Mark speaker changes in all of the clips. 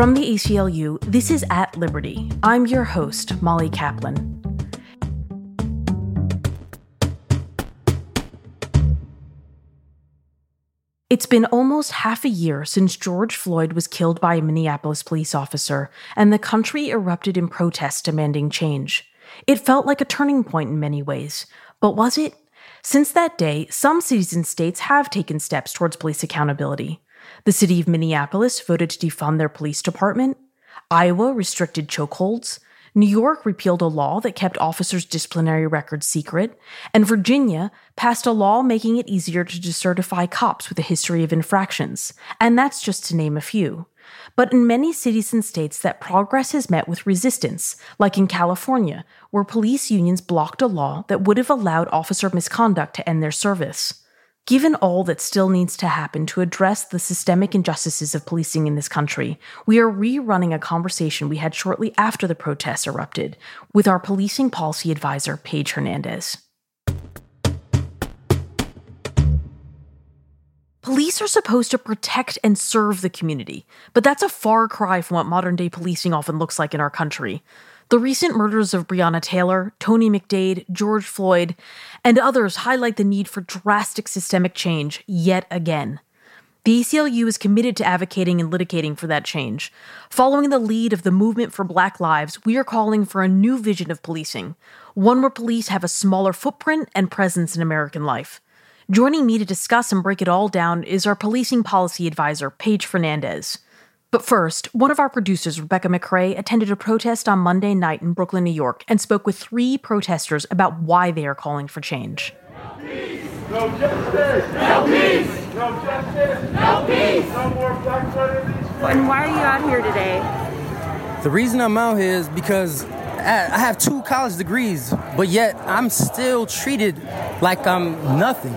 Speaker 1: From the ACLU, this is At Liberty. I'm your host, Molly Kaplan. It's been almost half a year since George Floyd was killed by a Minneapolis police officer, and the country erupted in protests demanding change. It felt like a turning point in many ways, but was it? Since that day, some cities and states have taken steps towards police accountability. The city of Minneapolis voted to defund their police department. Iowa restricted chokeholds. New York repealed a law that kept officers' disciplinary records secret, and Virginia passed a law making it easier to decertify cops with a history of infractions. And that's just to name a few. But in many cities and states, that progress has met with resistance, like in California, where police unions blocked a law that would have allowed officer misconduct to end their service. Given all that still needs to happen to address the systemic injustices of policing in this country, we are rerunning a conversation we had shortly after the protests erupted with our policing policy advisor, Paige Fernandez. Police are supposed to protect and serve the community, but that's a far cry from what modern day policing often looks like in our country. The recent murders of Breonna Taylor, Tony McDade, George Floyd, and others highlight the need for drastic systemic change yet again. The ACLU is committed to advocating and litigating for that change. Following the lead of the Movement for Black Lives, we are calling for a new vision of policing, one where police have a smaller footprint and presence in American life. Joining me to discuss and break it all down is our policing policy advisor, Paige Fernandez. But first, one of our producers, Rebecca McCrae, attended a protest on Monday night in Brooklyn, New York, and spoke with three protesters about why they are calling for change.
Speaker 2: No peace! No justice! No peace! No justice! No peace! No more black blood in these streets!
Speaker 3: And why are you out here today?
Speaker 4: The reason I'm out here is because I have two college degrees, but yet I'm still treated like I'm nothing.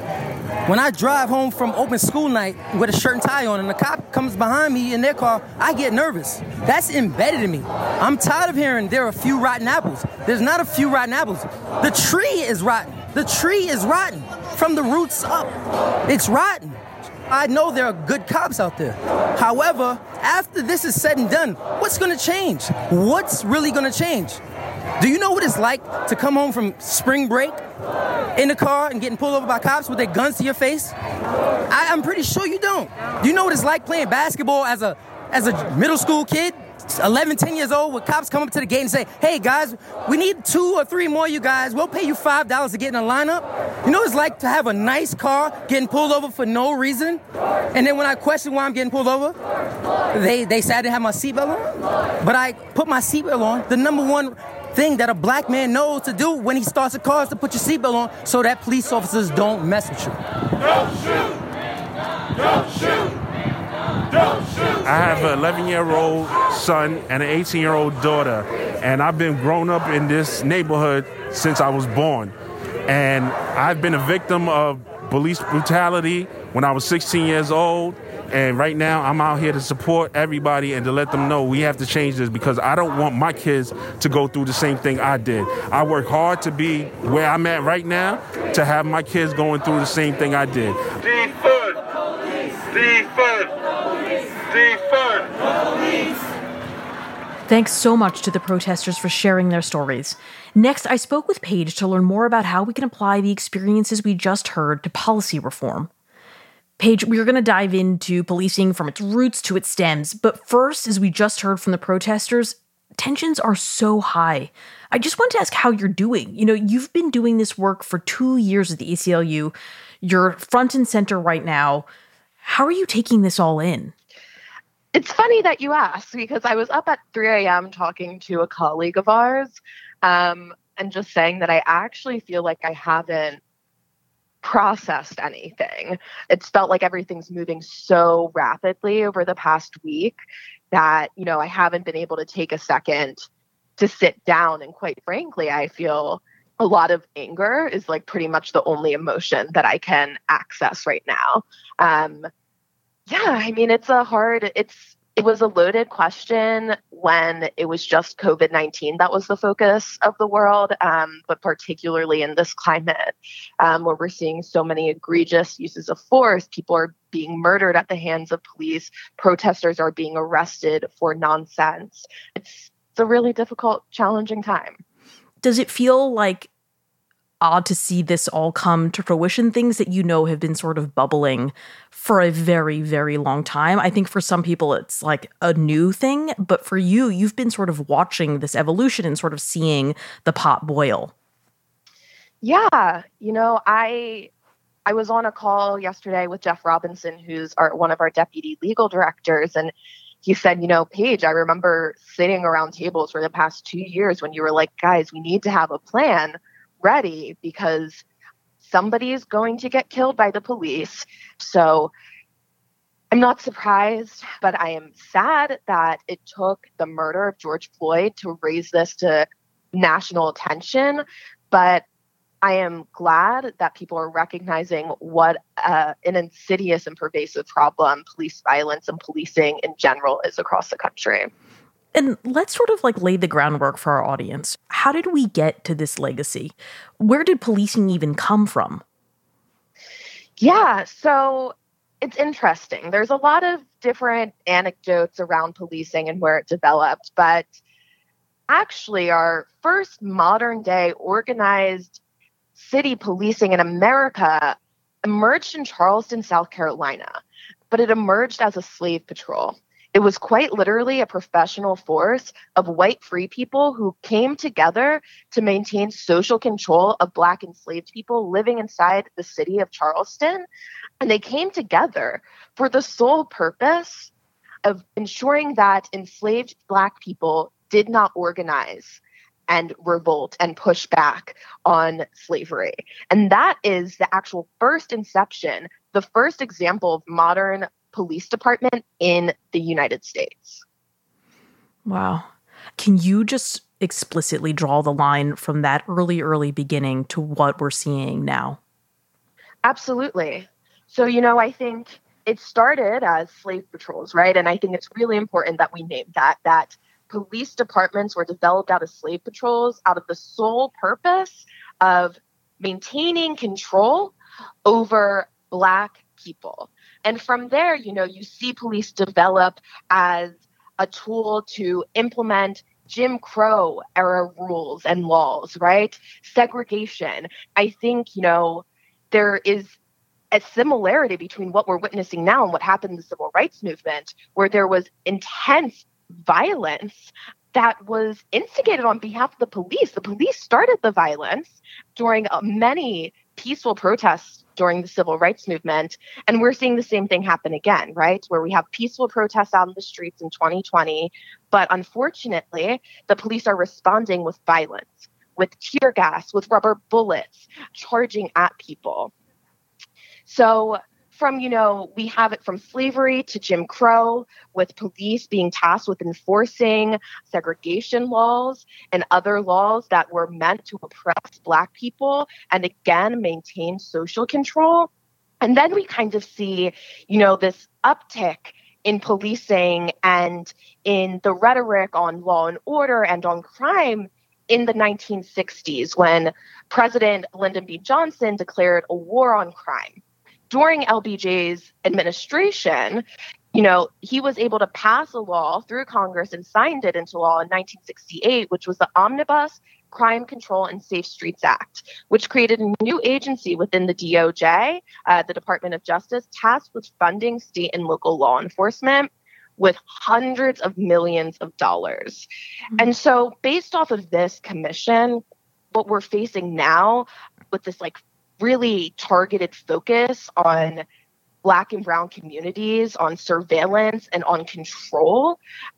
Speaker 4: When I drive home from open school night with a shirt and tie on and a cop comes behind me in their car, I get nervous. That's embedded in me. I'm tired of hearing there are a few rotten apples. There's not a few rotten apples. The tree is rotten. The tree is rotten from the roots up. It's rotten. I know there are good cops out there. However, after this is said and done, what's going to change? What's really going to change? Do you know what it's like to come home from spring break in the car and getting pulled over by cops with their guns to your face? I, am pretty sure you don't. Do you know what it's like playing basketball as a as a middle school kid? 11, 10 years old, with cops come up to the gate and say, hey guys, we need two or three more you guys. We'll pay you $5 to get in a lineup. You know what it's like to have a nice car getting pulled over for no reason? And then when I question why I'm getting pulled over, they, they say I didn't have my seatbelt on. But I put my seatbelt on. The number one thing that a black man knows to do when he starts a car is to put your seatbelt on so that police officers don't mess with you.
Speaker 2: Don't shoot! Don't shoot! Don't shoot!
Speaker 5: I have an 11 year old son and an 18 year old daughter, and I've been grown up in this neighborhood since I was born. And I've been a victim of police brutality when I was 16 years old. And right now, I'm out here to support everybody and to let them know we have to change this because I don't want my kids to go through the same thing I did. I work hard to be where I'm at right now to have my kids going through the same thing I did.
Speaker 2: Defund! Defund! Defund! Police.
Speaker 1: Thanks so much to the protesters for sharing their stories. Next, I spoke with Paige to learn more about how we can apply the experiences we just heard to policy reform. Paige, we're going to dive into policing from its roots to its stems. But first, as we just heard from the protesters, tensions are so high. I just want to ask how you're doing. You know, you've been doing this work for two years at the ACLU. You're front and center right now. How are you taking this all in?
Speaker 6: It's funny that you ask because I was up at 3 a.m. talking to a colleague of ours um, and just saying that I actually feel like I haven't processed anything. It's felt like everything's moving so rapidly over the past week that, you know, I haven't been able to take a second to sit down. And quite frankly, I feel a lot of anger is like pretty much the only emotion that I can access right now. Um, yeah, I mean, it's a hard, it's, it was a loaded question when it was just COVID 19 that was the focus of the world, um, but particularly in this climate um, where we're seeing so many egregious uses of force. People are being murdered at the hands of police, protesters are being arrested for nonsense. It's, it's a really difficult, challenging time.
Speaker 1: Does it feel like odd to see this all come to fruition. Things that you know have been sort of bubbling for a very, very long time. I think for some people it's like a new thing, but for you, you've been sort of watching this evolution and sort of seeing the pot boil.
Speaker 6: Yeah, you know, I I was on a call yesterday with Jeff Robinson, who's our one of our deputy legal directors, and he said, you know, Paige, I remember sitting around tables for the past two years when you were like, guys, we need to have a plan ready because somebody is going to get killed by the police. So I'm not surprised, but I am sad that it took the murder of George Floyd to raise this to national attention. But I am glad that people are recognizing what uh, an insidious and pervasive problem police violence and policing in general is across the country.
Speaker 1: And let's sort of like lay the groundwork for our audience. How did we get to this legacy? Where did policing even come from?
Speaker 6: Yeah, so it's interesting. There's a lot of different anecdotes around policing and where it developed, but actually, our first modern day organized city policing in America emerged in Charleston, South Carolina, but it emerged as a slave patrol. It was quite literally a professional force of white free people who came together to maintain social control of Black enslaved people living inside the city of Charleston. And they came together for the sole purpose of ensuring that enslaved Black people did not organize and revolt and push back on slavery. And that is the actual first inception, the first example of modern police department in the United States.
Speaker 1: Wow. Can you just explicitly draw the line from that early, early beginning to what we're seeing now?
Speaker 6: Absolutely. So, you know, I think it started as slave patrols, right? And I think it's really important that we name that, that police departments were developed out of slave patrols out of the sole purpose of maintaining control over Black people. And from there, you know, you see police develop as a tool to implement Jim Crow era rules and laws, right? Segregation. I think, you know, there is a similarity between what we're witnessing now and what happened in the civil rights movement, where there was intense violence that was instigated on behalf of the police. The police started the violence during uh, many peaceful protests during the civil rights movement. And we're seeing the same thing happen again, right? Where we have peaceful protests out in the streets in 2020. But unfortunately, the police are responding with violence, with tear gas, with rubber bullets, charging at people. So from, you know, we have it from slavery to Jim Crow, with police being tasked with enforcing segregation laws and other laws that were meant to oppress Black people and again maintain social control. And then we kind of see, you know, this uptick in policing and in the rhetoric on law and order and on crime in the 1960s when President Lyndon B. Johnson declared a war on crime during LBJ's administration, you know, he was able to pass a law through Congress and signed it into law in 1968, which was the Omnibus Crime Control and Safe Streets Act, which created a new agency within the DOJ, uh, the Department of Justice, tasked with funding state and local law enforcement with hundreds of millions of dollars. Mm-hmm. And so, based off of this commission, what we're facing now with this like really targeted focus on black and brown communities on surveillance and on control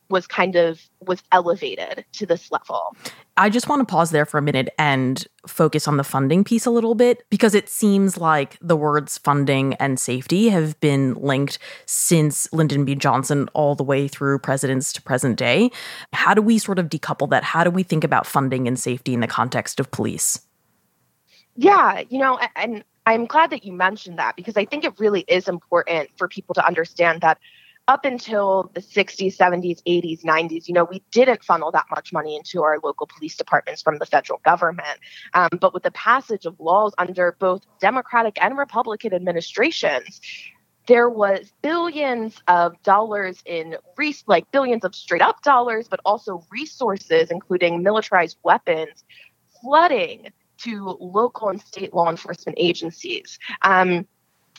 Speaker 6: was kind of was elevated to this level.
Speaker 1: I just want to pause there for a minute and focus on the funding piece a little bit because it seems like the words funding and safety have been linked since lyndon b. Johnson all the way through presidents to present day. How do we sort of decouple that? How do we think about funding and safety in the context of police
Speaker 6: yeah, you know, and I'm glad that you mentioned that because I think it really is important for people to understand that up until the 60s, 70s, 80s, 90s, you know, we didn't funnel that much money into our local police departments from the federal government. Um, but with the passage of laws under both Democratic and Republican administrations, there was billions of dollars in re- like billions of straight up dollars, but also resources, including militarized weapons, flooding to local and state law enforcement agencies. Um,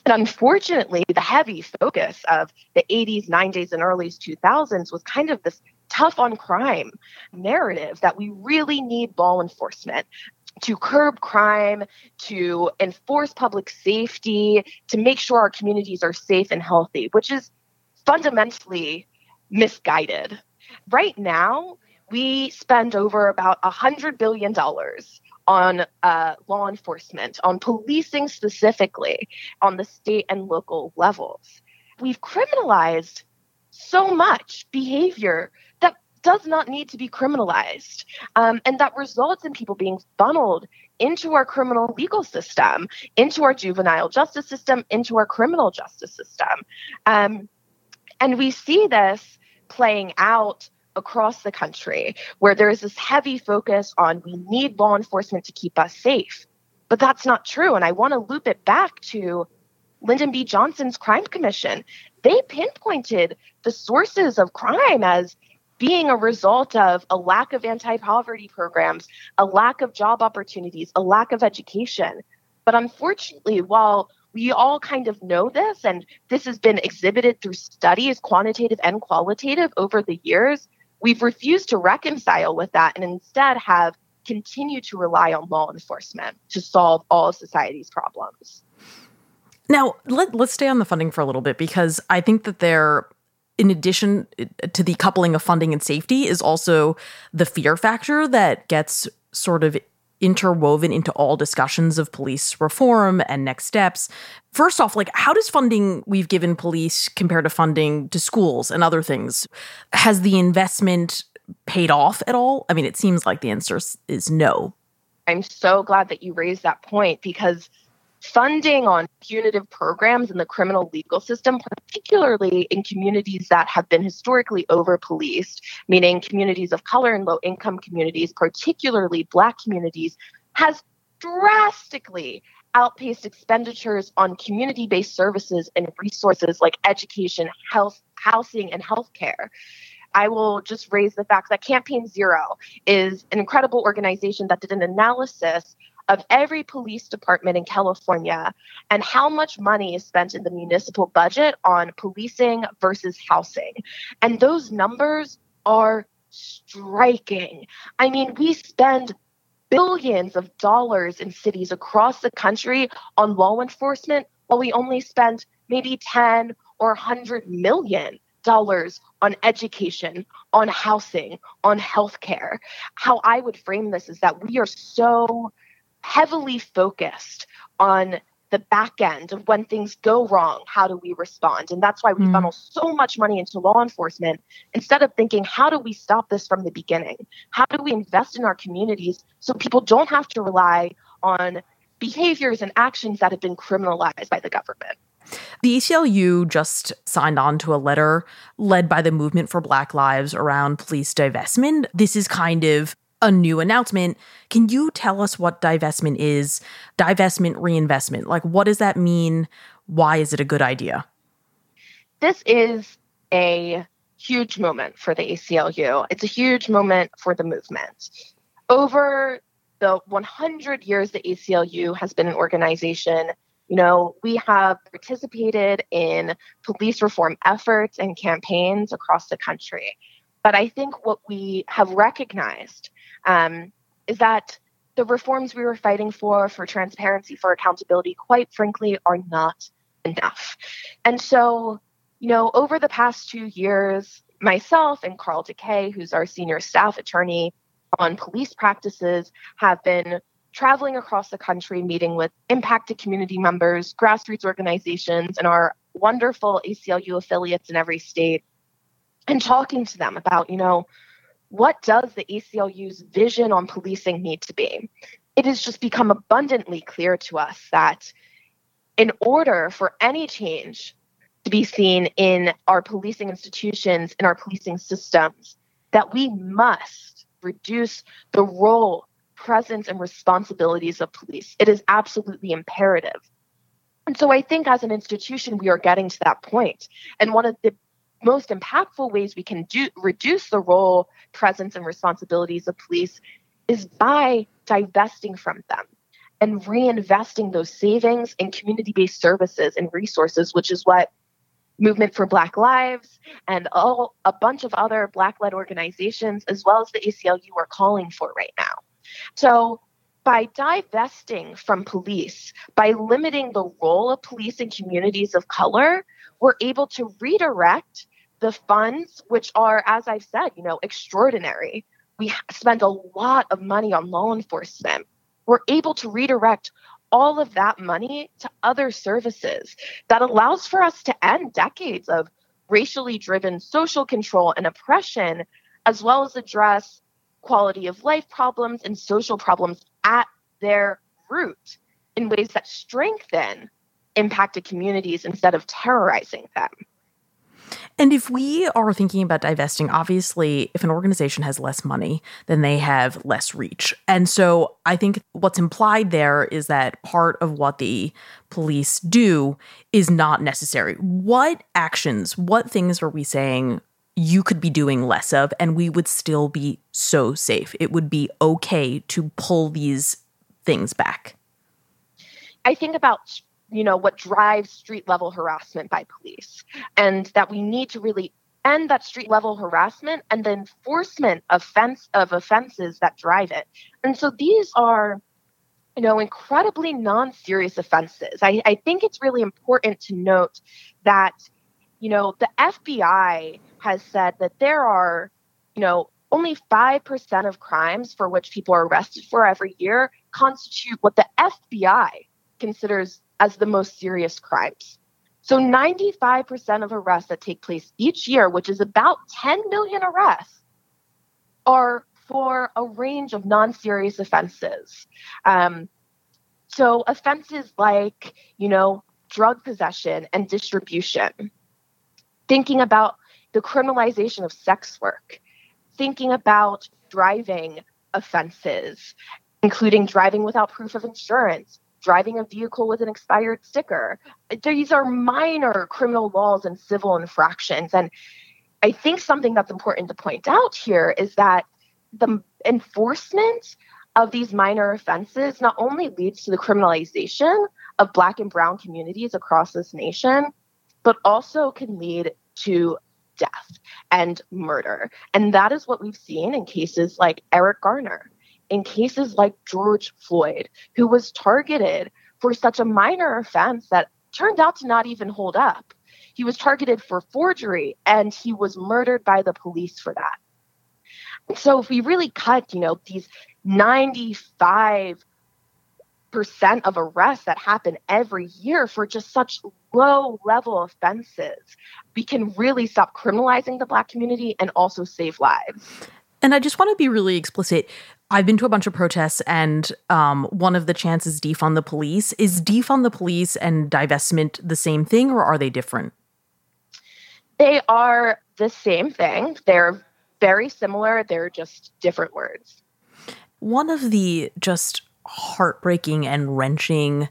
Speaker 6: and unfortunately, the heavy focus of the 80s, 90s, and early 2000s was kind of this tough on crime narrative that we really need law enforcement to curb crime, to enforce public safety, to make sure our communities are safe and healthy, which is fundamentally misguided. Right now, we spend over about $100 billion on uh, law enforcement, on policing specifically, on the state and local levels. We've criminalized so much behavior that does not need to be criminalized, um, and that results in people being funneled into our criminal legal system, into our juvenile justice system, into our criminal justice system. Um, and we see this playing out across the country where there is this heavy focus on we need law enforcement to keep us safe. But that's not true. And I want to loop it back to Lyndon B. Johnson's Crime Commission. They pinpointed the sources of crime as being a result of a lack of anti poverty programs, a lack of job opportunities, a lack of education. But unfortunately, while we all kind of know this, and this has been exhibited through studies, quantitative and qualitative, over the years, We've refused to reconcile with that and instead have continued to rely on law enforcement to solve all of society's problems.
Speaker 1: Now, let, let's stay on the funding for a little bit because I think that there, in addition uh, to the coupling of funding and safety, is also the fear factor that gets sort of interwoven into all discussions of police reform and next steps. First off, like how does funding we've given police compare to funding to schools and other things? Has the investment paid off at all? I mean, it seems like the answer is no.
Speaker 6: I'm so glad that you raised that point because funding on punitive programs in the criminal legal system, particularly in communities that have been historically over policed, meaning communities of color and low income communities, particularly Black communities, has drastically outpaced expenditures on community based services and resources like education, health, housing, and healthcare. I will just raise the fact that Campaign Zero is an incredible organization that did an analysis of every police department in California and how much money is spent in the municipal budget on policing versus housing. And those numbers are striking. I mean, we spend billions of dollars in cities across the country on law enforcement while we only spend maybe 10 or 100 million dollars on education, on housing, on healthcare. How I would frame this is that we are so heavily focused on the back end of when things go wrong, how do we respond? And that's why we mm. funnel so much money into law enforcement instead of thinking, how do we stop this from the beginning? How do we invest in our communities so people don't have to rely on behaviors and actions that have been criminalized by the government?
Speaker 1: The ACLU just signed on to a letter led by the Movement for Black Lives around police divestment. This is kind of a new announcement. Can you tell us what divestment is? Divestment, reinvestment. Like, what does that mean? Why is it a good idea?
Speaker 6: This is a huge moment for the ACLU. It's a huge moment for the movement. Over the 100 years the ACLU has been an organization, you know, we have participated in police reform efforts and campaigns across the country. But I think what we have recognized um, is that the reforms we were fighting for, for transparency, for accountability, quite frankly, are not enough. And so, you know, over the past two years, myself and Carl Takei, who's our senior staff attorney on police practices, have been traveling across the country, meeting with impacted community members, grassroots organizations, and our wonderful ACLU affiliates in every state, and talking to them about, you know, what does the ACLU's vision on policing need to be? It has just become abundantly clear to us that in order for any change to be seen in our policing institutions, in our policing systems, that we must reduce the role, presence, and responsibilities of police. It is absolutely imperative. And so I think as an institution, we are getting to that point. And one of the most impactful ways we can do reduce the role, presence, and responsibilities of police is by divesting from them and reinvesting those savings in community-based services and resources, which is what Movement for Black Lives and all a bunch of other Black-led organizations, as well as the ACLU, are calling for right now. So by divesting from police, by limiting the role of police in communities of color, we're able to redirect the funds, which are, as I've said, you know, extraordinary. We spend a lot of money on law enforcement. We're able to redirect all of that money to other services that allows for us to end decades of racially driven social control and oppression, as well as address quality of life problems and social problems at their root in ways that strengthen impacted communities instead of terrorizing them.
Speaker 1: And if we are thinking about divesting, obviously, if an organization has less money, then they have less reach. And so I think what's implied there is that part of what the police do is not necessary. What actions, what things are we saying you could be doing less of and we would still be so safe? It would be okay to pull these things back.
Speaker 6: I think about you know what drives street level harassment by police. And that we need to really end that street level harassment and the enforcement offense of offenses that drive it. And so these are you know incredibly non-serious offenses. I, I think it's really important to note that you know the fbi has said that there are you know only 5% of crimes for which people are arrested for every year constitute what the fbi considers as the most serious crimes. So 95% of arrests that take place each year, which is about 10 million arrests, are for a range of non serious offenses. Um, so offenses like, you know, drug possession and distribution, thinking about the criminalization of sex work, thinking about driving offenses, including driving without proof of insurance, driving a vehicle with an expired sticker. These are minor criminal laws and civil infractions. And I think something that's important to point out here is that the enforcement of these minor offenses not only leads to the criminalization of Black and Brown communities across this nation, but also can lead to death and murder. And that is what we've seen in cases like Eric Garner in cases like George Floyd, who was targeted for such a minor offense that turned out to not even hold up. He was targeted for forgery and he was murdered by the police for that. So if we really cut, you know, these 95 percent of arrests that happen every year for just such low level offenses, we can really stop criminalizing the black community and also save lives.
Speaker 1: And I just want to be really explicit. I've been to a bunch of protests, and um, one of the chants is defund the police. Is defund the police and divestment the same thing, or are they different?
Speaker 6: They are the same thing. They're very similar. They're just different words.
Speaker 1: One of the just heartbreaking and wrenching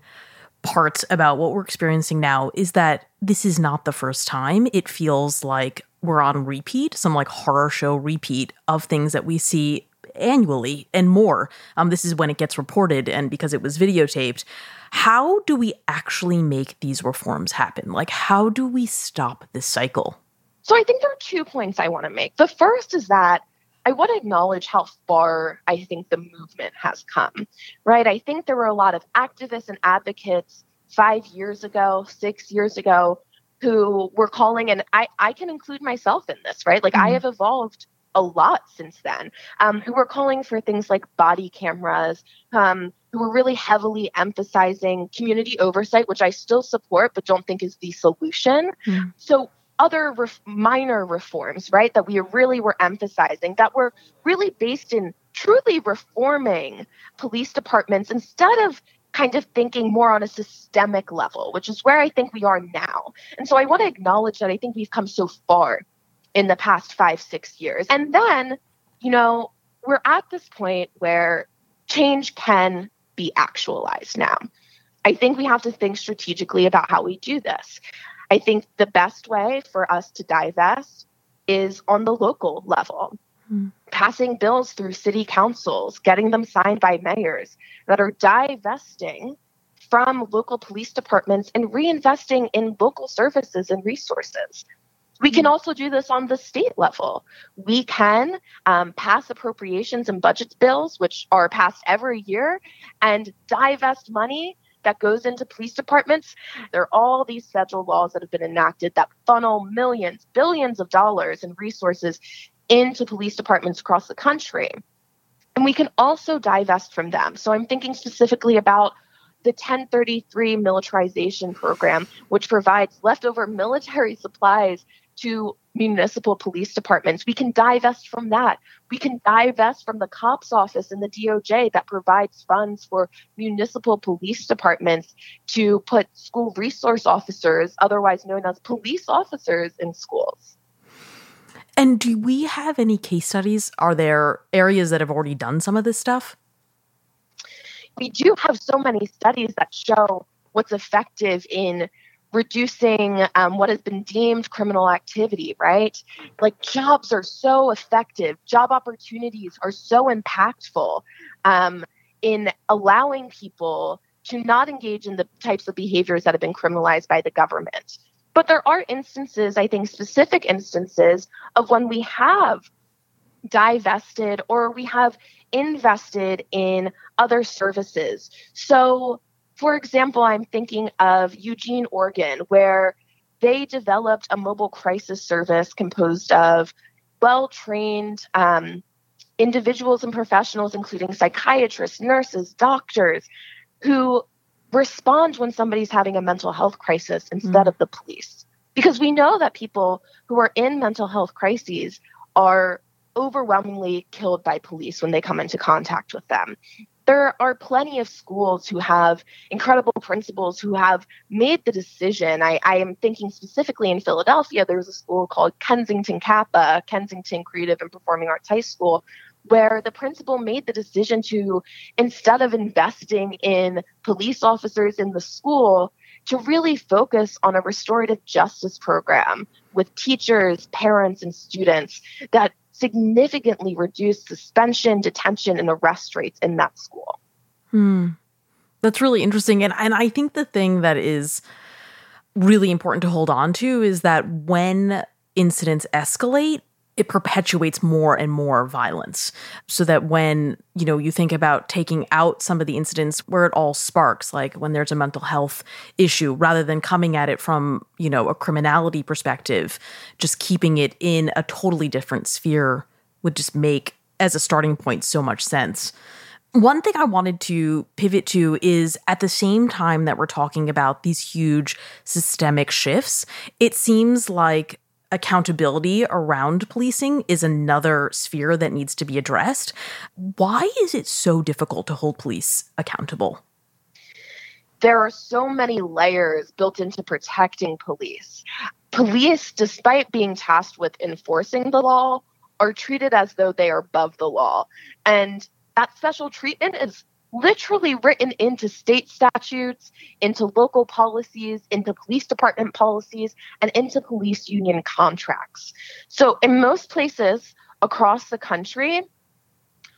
Speaker 1: parts about what we're experiencing now is that this is not the first time. It feels like we're on repeat, some like horror show repeat of things that we see annually and more. Um, this is when it gets reported and because it was videotaped. How do we actually make these reforms happen? Like, how do we stop this cycle?
Speaker 6: So, I think there are two points I want to make. The first is that I want to acknowledge how far I think the movement has come, right? I think there were a lot of activists and advocates five years ago, six years ago, who were calling, and I, I can include myself in this, right? Like mm-hmm. I have evolved a lot since then, um, who were calling for things like body cameras, um, who were really heavily emphasizing community oversight, which I still support, but don't think is the solution. Mm-hmm. So other ref- minor reforms, right, that we really were emphasizing that were really based in truly reforming police departments instead of kind of thinking more on a systemic level, which is where I think we are now. And so I want to acknowledge that I think we've come so far in the past five, six years. And then, you know, we're at this point where change can be actualized now. I think we have to think strategically about how we do this. I think the best way for us to divest is on the local level. Mm. Passing bills through city councils, getting them signed by mayors that are divesting from local police departments and reinvesting in local services and resources. We can hmm. also do this on the state level. We can um, pass appropriations and budget bills, which are passed every year, and divest money that goes into police departments. There are all these federal laws that have been enacted that funnel millions, billions of dollars and resources into police departments across the country. And we can also divest from them. So I'm thinking specifically about the 1033 militarization program, which provides leftover military supplies to municipal police departments. We can divest from that. We can divest from the cops office and the DOJ that provides funds for municipal police departments to put school resource officers, otherwise known as police officers, in schools.
Speaker 1: And do we have any case studies? Are there areas that have already done some of this stuff?
Speaker 6: We do have so many studies that show what's effective in reducing um, what has been deemed criminal activity, right? Like jobs are so effective, job opportunities are so impactful um, in allowing people to not engage in the types of behaviors that have been criminalized by the government. But there are instances, I think specific instances, of when we have divested or we have invested in other services. So for example, I'm thinking of Eugene, Oregon, where they developed a mobile crisis service composed of well trained um, individuals and professionals, including psychiatrists, nurses, doctors, who respond when somebody's having a mental health crisis instead mm. of the police. Because we know that people who are in mental health crises are overwhelmingly killed by police when they come into contact with them there are plenty of schools who have incredible principals who have made the decision. I, I, am thinking specifically in Philadelphia, there's a school called Kensington CAPA, Kensington Creative and Performing Arts High School, where the principal made the decision to, instead of investing in police officers in the school, to really focus on a restorative justice program with teachers, parents, and students that significantly reduced suspension, detention, and arrest rates in that school.
Speaker 1: Hmm. That's really interesting. And, and I think the thing that is really important to hold on to is that when incidents escalate, it perpetuates more and more violence. So that when you know you think about taking out some of the incidents where it all sparks like when there's a mental health issue rather than coming at it from you know a criminality perspective just keeping it in a totally different sphere would just make as a starting point so much sense. One thing I wanted to pivot to is at the same time that we're talking about these huge systemic shifts, it seems like accountability around policing is another sphere that needs to be addressed. Why is it so difficult to hold police accountable?
Speaker 6: There are so many layers built into protecting police. Police, despite being tasked with enforcing the law, are treated as though they are above the law. And that special treatment is literally written into state statutes, into local policies, into police department policies, and into police union contracts. So, in most places across the country,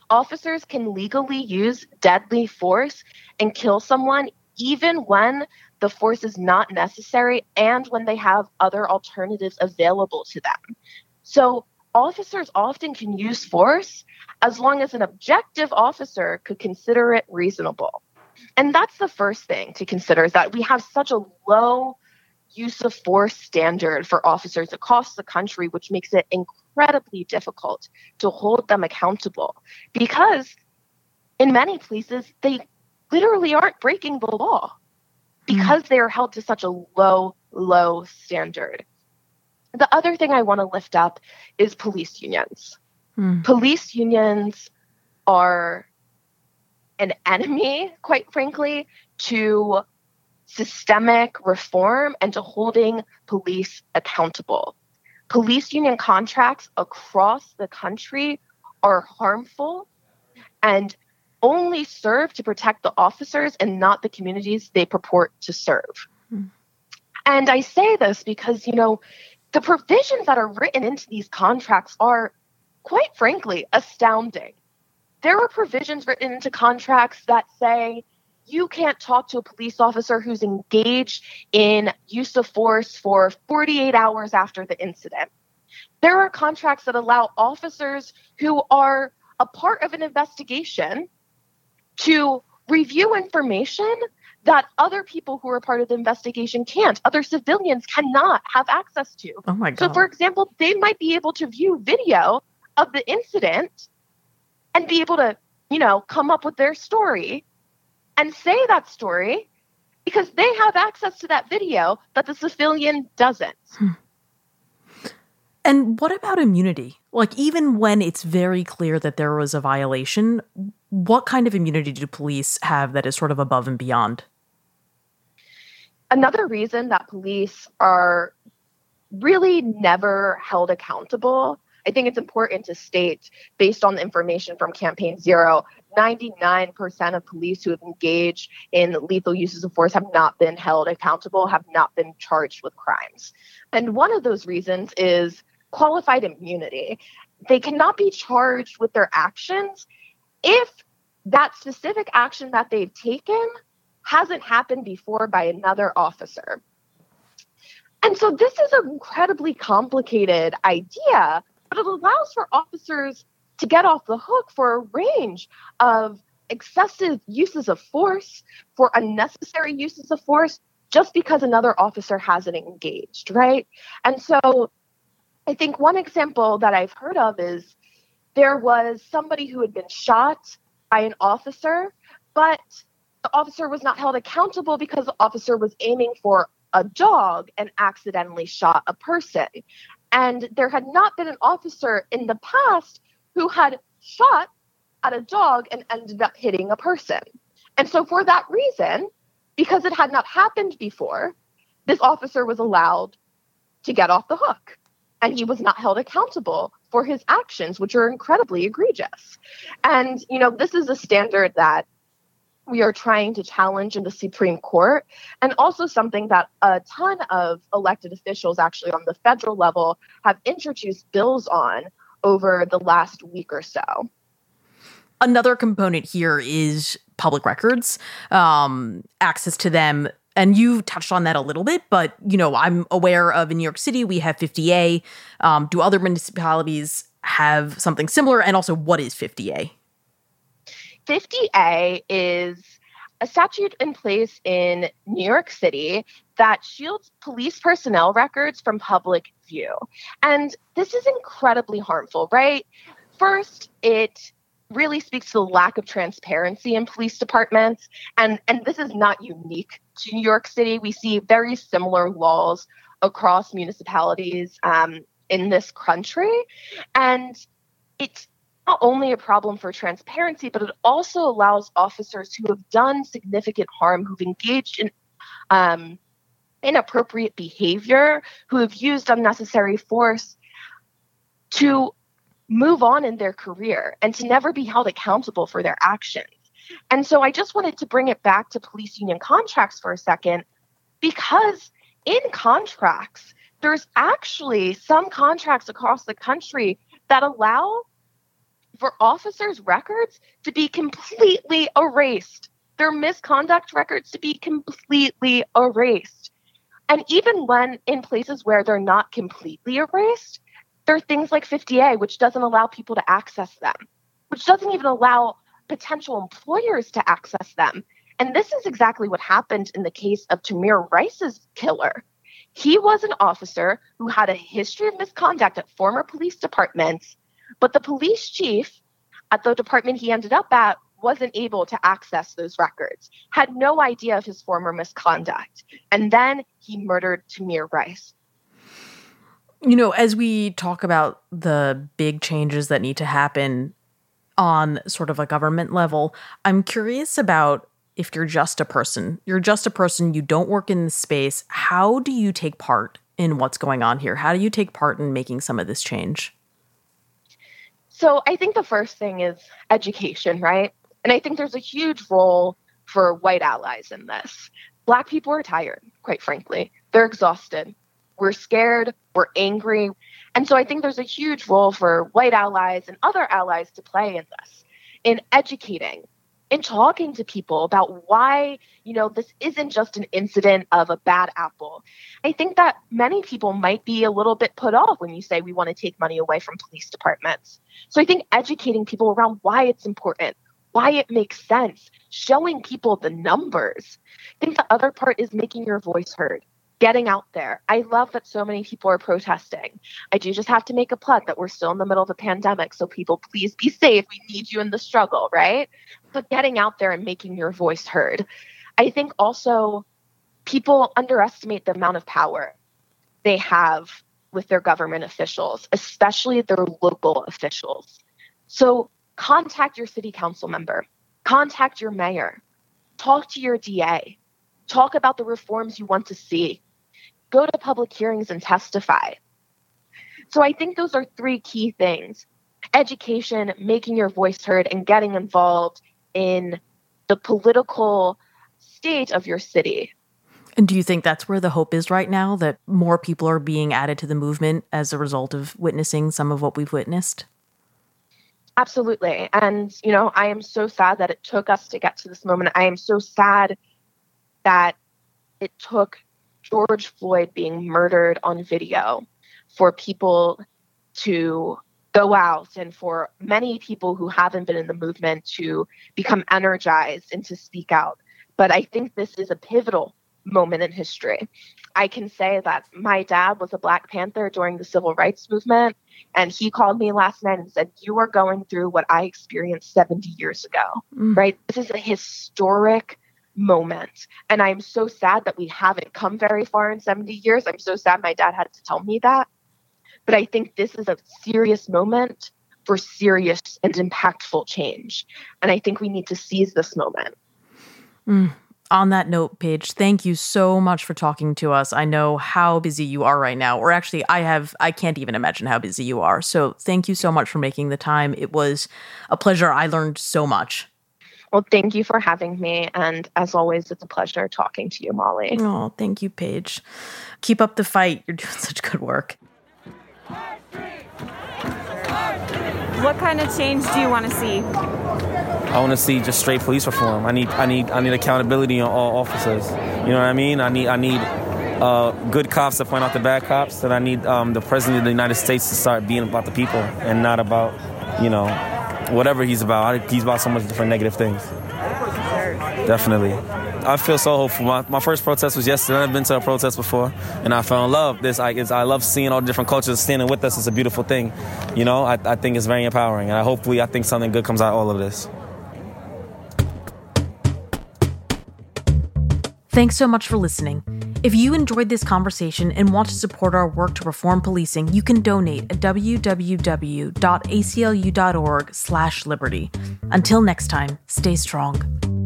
Speaker 6: officers can legally use deadly force and kill someone even when the force is not necessary and when they have other alternatives available to them. So, officers often can use force as long as an objective officer could consider it reasonable. And that's the first thing to consider is that we have such a low use of force standard for officers across the country, which makes it incredibly difficult to hold them accountable because in many places they literally aren't breaking the law because mm. they are held to such a low, low standard. The other thing I want to lift up is police unions. Mm. Police unions are an enemy, quite frankly, to systemic reform and to holding police accountable. Police union contracts across the country are harmful and only serve to protect the officers and not the communities they purport to serve. Hmm. And I say this because, you know, the provisions that are written into these contracts are, quite frankly, astounding. There are provisions written into contracts that say you can't talk to a police officer who's engaged in use of force for 48 hours after the incident. There are contracts that allow officers who are a part of an investigation to review information that other people who are part of the investigation can't. Other civilians cannot have access to.
Speaker 1: Oh my God.
Speaker 6: So, for example, they might be able to view video of the incident and be able to, you know, come up with their story and say that story because they have access to that video that the civilian doesn't. Hmm.
Speaker 1: And what about immunity? Like, even when it's very clear that there was a violation, what kind of immunity do police have that is sort of above and beyond?
Speaker 6: Another reason that police are really never held accountable, I think it's important to state, based on the information from Campaign Zero, 99% of police who have engaged in lethal uses of force have not been held accountable, have not been charged with crimes. And one of those reasons is qualified immunity. They cannot be charged with their actions if that specific action that they've taken hasn't happened before by another officer. And so this is an incredibly complicated idea, but it allows for officers to get off the hook for a range of excessive uses of force, for unnecessary uses of force, just because another officer hasn't engaged, right? And so I think one example that I've heard of is there was somebody who had been shot by an officer, but the officer was not held accountable because the officer was aiming for a dog and accidentally shot a person. And there had not been an officer in the past who had shot at a dog and ended up hitting a person. And so, for that reason, because it had not happened before, this officer was allowed to get off the hook and he was not held accountable for his actions, which are incredibly egregious. And, you know, this is a standard that we are trying to challenge in the Supreme Court, and also something that a ton of elected officials, actually on the federal level, have introduced bills on over the last week or so.
Speaker 1: Another component here is public records, um, access to them. And you touched on that a little bit, but you know, I'm aware of in New York City we have 50A. Um, do other municipalities have something similar? And also, what is 50A?
Speaker 6: 50A is a statute in place in New York City that shields police personnel records from public view. And this is incredibly harmful, right? First, it really speaks to the lack of transparency in police departments. And, and this is not unique to New York City. We see very similar laws across municipalities um, in this country. And it's not only a problem for transparency, but it also allows officers who have done significant harm, who've engaged in um, inappropriate behavior, who have used unnecessary force, to move on in their career and to never be held accountable for their actions. And so I just wanted to bring it back to police union contracts for a second, because in contracts, there's actually some contracts across the country that allow for officers' records to be completely erased, their misconduct records to be completely erased. And even when in places where they're not completely erased, there are things like 50A, which doesn't allow people to access them, which doesn't even allow potential employers to access them. And this is exactly what happened in the case of Tamir Rice's killer. He was an officer who had a history of misconduct at former police departments but the police chief at the department he ended up at wasn't able to access those records, had no idea of his former misconduct. And then he murdered Tamir Rice.
Speaker 1: You know, as we talk about the big changes that need to happen on sort of a government level, I'm curious about if you're just a person? You're just a person, you don't work in this space. How do you take part in what's going on here? How do you take part in making some of this change?
Speaker 6: So I think the first thing is education, right? And I think there's a huge role for white allies in this. Black people are tired, quite frankly. They're exhausted. We're scared, we're angry. And so I think there's a huge role for white allies and other allies to play in this, in educating, in talking to people about why, you know, this isn't just an incident of a bad apple. I think that many people might be a little bit put off when you say we want to take money away from police departments. So I think educating people around why it's important, why it makes sense, showing people the numbers. I think the other part is making your voice heard getting out there. I love that so many people are protesting. I do just have to make a plug that we're still in the middle of a pandemic, so people please be safe. We need you in the struggle, right? But getting out there and making your voice heard. I think also people underestimate the amount of power they have with their government officials, especially their local officials. So contact your city council member, contact your mayor, talk to your DA, talk about the reforms you want to see go to public hearings and testify. So I think those are three key things education, making your voice heard, and getting involved in the political state of your city.
Speaker 1: And do you think that's where the hope is right now that more people are being added to the movement as a result of witnessing some of what we've witnessed?
Speaker 6: Absolutely. And, you know, I am so sad that it took us to get to this moment. I am so sad that it took George Floyd being murdered on video for people to go out and for many people who haven't been in the movement to become energized and to speak out. But I think this is a pivotal moment in history. I can say that my dad was a Black Panther during the civil rights movement, and he called me last night and said, You are going through what I experienced 70 years ago, mm. right? This is a historic moment. And I'm so sad that we haven't come very far in 70 years. I'm so sad my dad had to tell me that. But I think this is a serious moment for serious and impactful change. And I think we need to seize this moment.
Speaker 1: Mm. On that note, Paige, thank you so much for talking to us. I know how busy you are right now, or actually, I have, I can't even imagine how busy you are. So, thank you so much for making the time. It was a pleasure. I learned so much.
Speaker 6: Well, thank you for having me. And as always, it's a pleasure talking to you, Molly.
Speaker 1: Oh, thank you, Paige. Keep up the fight. You're doing such good work.
Speaker 3: What kind of change do you want to see?
Speaker 7: I want to see just straight police reform. I need, I need, I need accountability on all officers. You know what I mean? I need, I need uh, good cops to point out the bad cops. And I need um, the president of the United States to start being about the people and not about, you know, whatever he's about. He's about so much different negative things. Definitely. I feel so hopeful. My, my first protest was yesterday. I've been to a protest before, and I fell in love. This I, I love seeing all the different cultures standing with us. It's a beautiful thing. You know, I, I think it's very empowering, and I, hopefully, I think something good comes out of all of this.
Speaker 1: Thanks so much for listening. If you enjoyed this conversation and want to support our work to reform policing, you can donate at www.aclu.org/liberty. Until next time, stay strong.